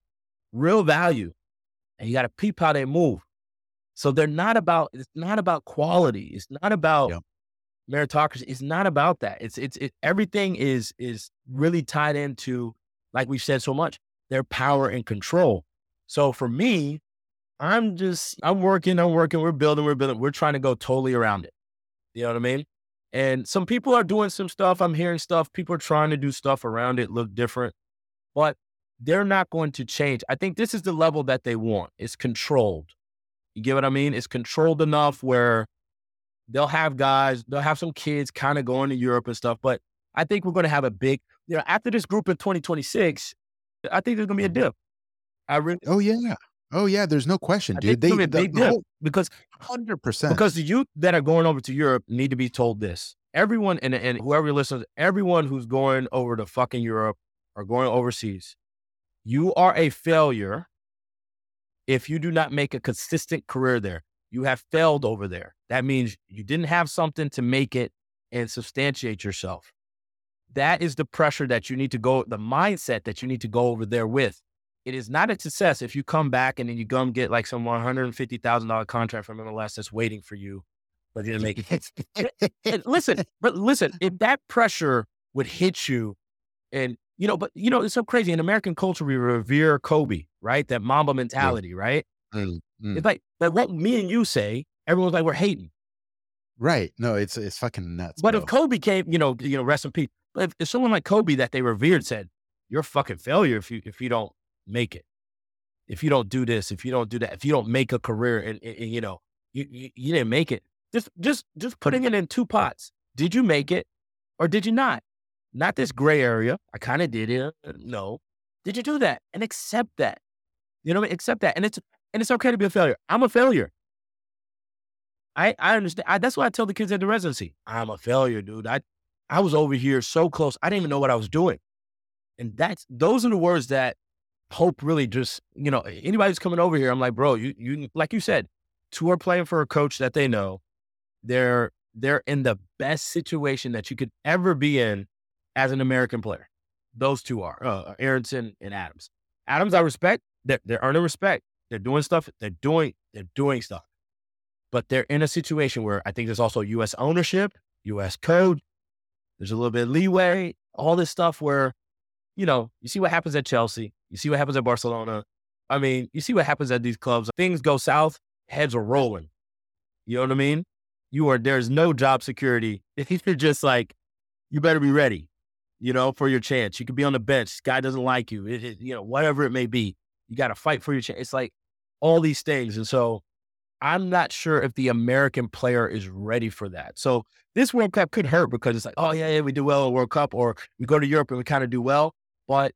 real value, and you got to peep how they move. So they're not about, it's not about quality. It's not about yep. meritocracy. It's not about that. It's, it's, it, everything is, is really tied into, like we said so much, their power and control. So for me, I'm just, I'm working, I'm working, we're building, we're building, we're trying to go totally around it. You know what I mean? And some people are doing some stuff. I'm hearing stuff. People are trying to do stuff around it, look different, but they're not going to change. I think this is the level that they want. It's controlled. You get what I mean? It's controlled enough where they'll have guys, they'll have some kids kind of going to Europe and stuff. But I think we're going to have a big, you know, after this group in 2026, I think there's going to be a mm-hmm. dip. I really. Oh yeah. Oh yeah. There's no question, dude. They, the, the whole, because hundred percent because the youth that are going over to Europe need to be told this. Everyone and and whoever listens, everyone who's going over to fucking Europe or going overseas, you are a failure if you do not make a consistent career there. You have failed over there. That means you didn't have something to make it and substantiate yourself. That is the pressure that you need to go, the mindset that you need to go over there with it is not a success if you come back and then you and get like some one hundred and fifty thousand dollar contract from MLS that's waiting for you, but you didn't make it. listen, but listen, if that pressure would hit you, and you know, but you know, it's so crazy in American culture we revere Kobe, right? That Mamba mentality, yeah. right? Mm, mm. It's like but what me and you say, everyone's like we're hating. Right. No, it's it's fucking nuts. But bro. if Kobe came, you know, you know, rest in peace. But if, if someone like Kobe that they revered said, "You're a fucking failure if you if you don't make it. If you don't do this, if you don't do that, if you don't make a career and, and, and you know, you, you, you didn't make it, just, just, just putting it in two pots. Did you make it or did you not? Not this gray area. I kind of did it. Uh, no. Did you do that? And accept that. You know, what? accept that. And it's, and it's okay to be a failure. I'm a failure. I, I understand. I, that's why I tell the kids at the residency, I'm a failure, dude. I, I was over here so close. I didn't even know what I was doing. And that's, those are the words that hope really just, you know, anybody who's coming over here, I'm like, bro, you, you, like you said, two are playing for a coach that they know. They're, they're in the best situation that you could ever be in as an American player. Those two are, uh, Aaronson and Adams. Adams, I respect. They're, they're earning respect. They're doing stuff. They're doing, they're doing stuff. But they're in a situation where I think there's also U.S. ownership, U.S. code. There's a little bit of leeway, all this stuff where, you know, you see what happens at Chelsea. You see what happens at Barcelona. I mean, you see what happens at these clubs. Things go south, heads are rolling. You know what I mean? You are there's no job security. [laughs] You're just like, you better be ready, you know, for your chance. You could be on the bench. Guy doesn't like you. It, it, you know, whatever it may be. You got to fight for your chance. It's like all these things. And so I'm not sure if the American player is ready for that. So this World Cup could hurt because it's like, oh yeah, yeah, we do well in World Cup, or we go to Europe and we kind of do well. But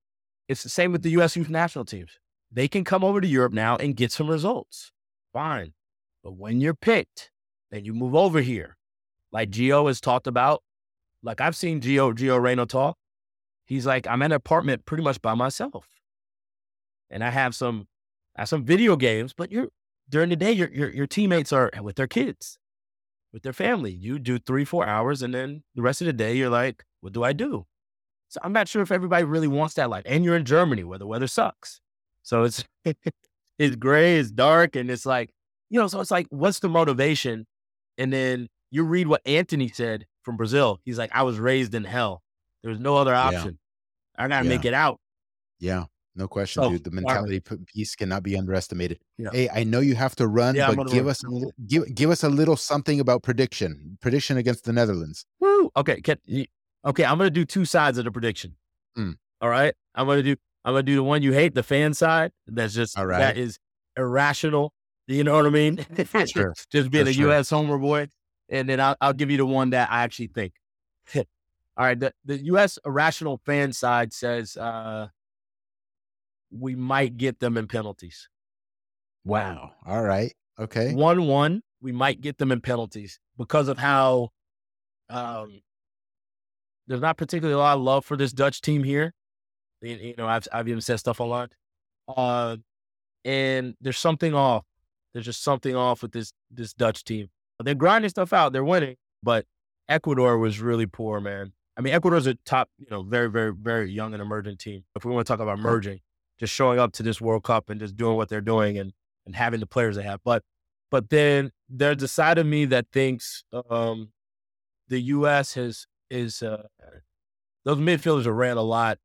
it's the same with the U.S. youth national teams. They can come over to Europe now and get some results. Fine. But when you're picked, then you move over here. Like Gio has talked about, like I've seen Gio, Gio Reyna talk. He's like, I'm in an apartment pretty much by myself. And I have some, I have some video games, but you're during the day, your, your, your teammates are with their kids, with their family. You do three, four hours, and then the rest of the day, you're like, what do I do? So I'm not sure if everybody really wants that life. And you're in Germany where the weather sucks. So it's [laughs] it's gray, it's dark, and it's like, you know, so it's like, what's the motivation? And then you read what Anthony said from Brazil. He's like, I was raised in hell. There was no other option. Yeah. I gotta yeah. make it out. Yeah. No question, so, dude. The mentality piece cannot be underestimated. Yeah. Hey, I know you have to run, yeah, but give run. us a, give give us a little something about prediction. Prediction against the Netherlands. Woo! Okay, can, Okay, I'm gonna do two sides of the prediction. Mm. All right, I'm gonna do I'm gonna do the one you hate, the fan side. That's just All right. that is irrational. You know what I mean? [laughs] sure. just being For a sure. U.S. homer boy, and then I'll, I'll give you the one that I actually think. All right, the the U.S. irrational fan side says uh, we might get them in penalties. Wow. All right. Okay. One one. We might get them in penalties because of how um, there's not particularly a lot of love for this Dutch team here. You, you know, I've I've even said stuff online. Uh, and there's something off. There's just something off with this this Dutch team. They're grinding stuff out. They're winning, but Ecuador was really poor, man. I mean, Ecuador's a top, you know, very, very, very young and emerging team. If we want to talk about merging, just showing up to this World Cup and just doing what they're doing and and having the players they have. But but then there's a side of me that thinks um, the U.S. has is uh, those midfielders have ran a lot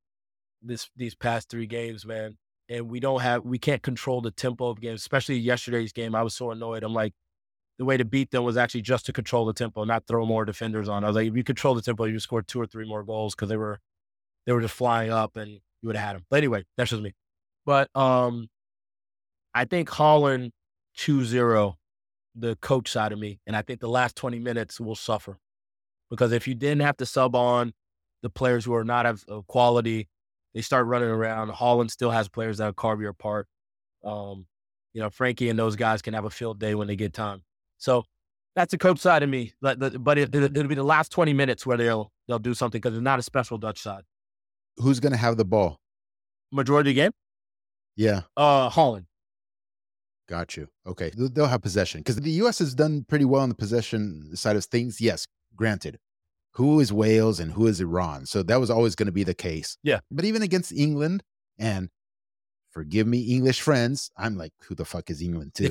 this these past three games, man. And we don't have we can't control the tempo of games, especially yesterday's game. I was so annoyed. I'm like, the way to beat them was actually just to control the tempo, not throw more defenders on. I was like, if you control the tempo, you score two or three more goals because they were they were just flying up and you would have had them. But anyway, that's just me. But um I think Holland 2-0, the coach side of me, and I think the last 20 minutes will suffer. Because if you didn't have to sub on the players who are not of, of quality, they start running around. Holland still has players that'll carve you apart. Um, you know, Frankie and those guys can have a field day when they get time. So that's the coach side of me. But, but it, will be the last 20 minutes where they'll they'll do something because it's not a special Dutch side. Who's going to have the ball? Majority of the game? Yeah. Uh, Holland. Got you. Okay. They'll have possession because the U.S. has done pretty well on the possession side of things. Yes, granted. Who is Wales and who is Iran? So that was always going to be the case. Yeah. But even against England, and forgive me, English friends, I'm like, who the fuck is England [laughs] too?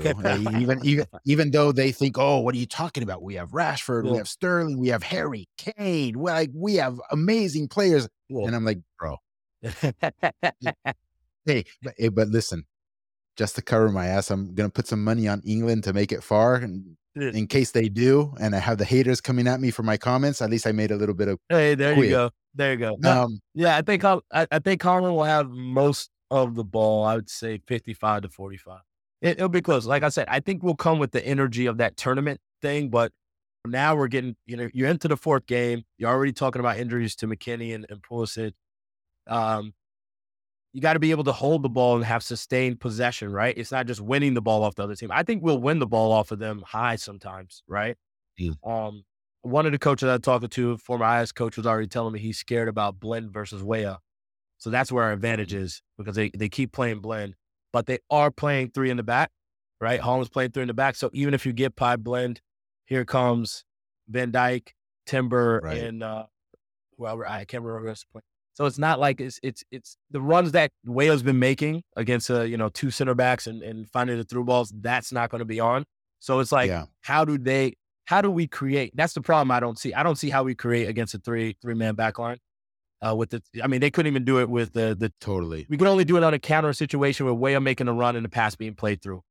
even even [laughs] even though they think, oh, what are you talking about? We have Rashford, yeah. we have Sterling, we have Harry Kane, we like we have amazing players, and I'm like, bro. [laughs] hey, but, hey, but listen, just to cover my ass, I'm gonna put some money on England to make it far, and in case they do, and I have the haters coming at me for my comments, at least I made a little bit of. Hey, there quid. you go. There you go. Um, yeah, I think I, I think Holland will have most of the ball. I would say 55 to 45. It, will be close. Like I said, I think we'll come with the energy of that tournament thing, but now we're getting, you know, you're into the fourth game. You're already talking about injuries to McKennie and, and Pulisic. Um, you got to be able to hold the ball and have sustained possession, right? It's not just winning the ball off the other team. I think we'll win the ball off of them high sometimes, right? Yeah. Um, one of the coaches I talked to, former IS coach, was already telling me he's scared about Blind versus Weah. So that's where our advantage is because they, they keep playing Blind, but they are playing three in the back, right? Holland's playing three in the back. So even if you get pie Blind, here comes Van Dijk, Timber, right. and uh, whoever I can't remember who's playing. So it's not like it's it's it's the runs that Wales been making against uh, you know two center backs and, and finding the through balls. That's not going to be on. So it's like yeah. how do they how do we create? That's the problem I don't see. I don't see how we create against a three three man back line. Uh, with the, I mean, they couldn't even do it with the the totally. We could only do it on a counter situation where Weah making a run and the pass being played through.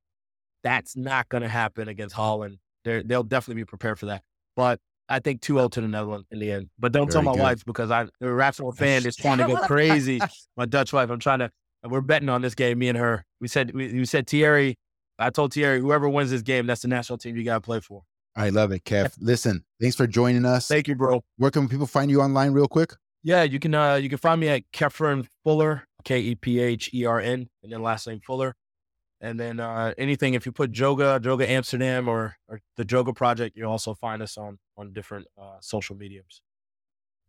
That's not going to happen against Holland. They're, they'll definitely be prepared for that. But I think 2 0 to the Netherlands in the end. But don't Very tell my good. wife because I, the Arsenal fan is trying to go crazy. my Dutch wife, I'm trying to, we're betting on this game, me and her. We said, we, we said Thierry, I told Thierry, whoever wins this game, that's the national team you got to play for. I love it, Kev. Listen, thanks for joining us. Thank you, bro. Where can people find you online, real quick? Yeah, you can uh you can find me at Kephern Fuller, K E P H E R N, and then last name Fuller. And then uh, anything, if you put Joga, Joga Amsterdam, or, or the Joga Project, you'll also find us on on different uh, social mediums.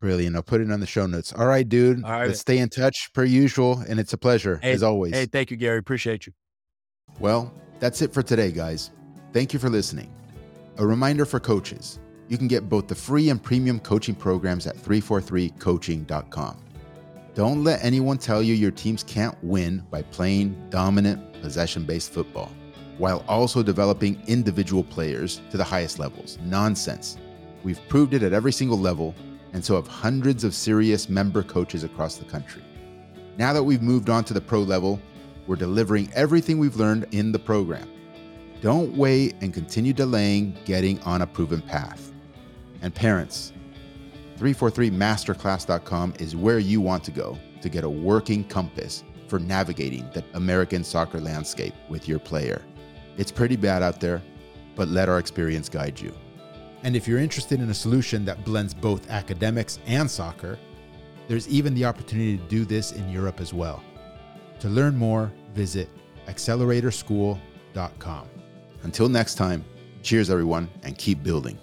Brilliant. I'll put it on the show notes. All right, dude. All right. Let's stay in touch per usual. And it's a pleasure, hey, as always. Hey, thank you, Gary. Appreciate you. Well, that's it for today, guys. Thank you for listening. A reminder for coaches you can get both the free and premium coaching programs at 343coaching.com. Don't let anyone tell you your teams can't win by playing dominant, possession based football, while also developing individual players to the highest levels. Nonsense. We've proved it at every single level, and so have hundreds of serious member coaches across the country. Now that we've moved on to the pro level, we're delivering everything we've learned in the program. Don't wait and continue delaying getting on a proven path. And parents, 343masterclass.com is where you want to go to get a working compass for navigating the American soccer landscape with your player. It's pretty bad out there, but let our experience guide you. And if you're interested in a solution that blends both academics and soccer, there's even the opportunity to do this in Europe as well. To learn more, visit acceleratorschool.com. Until next time, cheers everyone and keep building.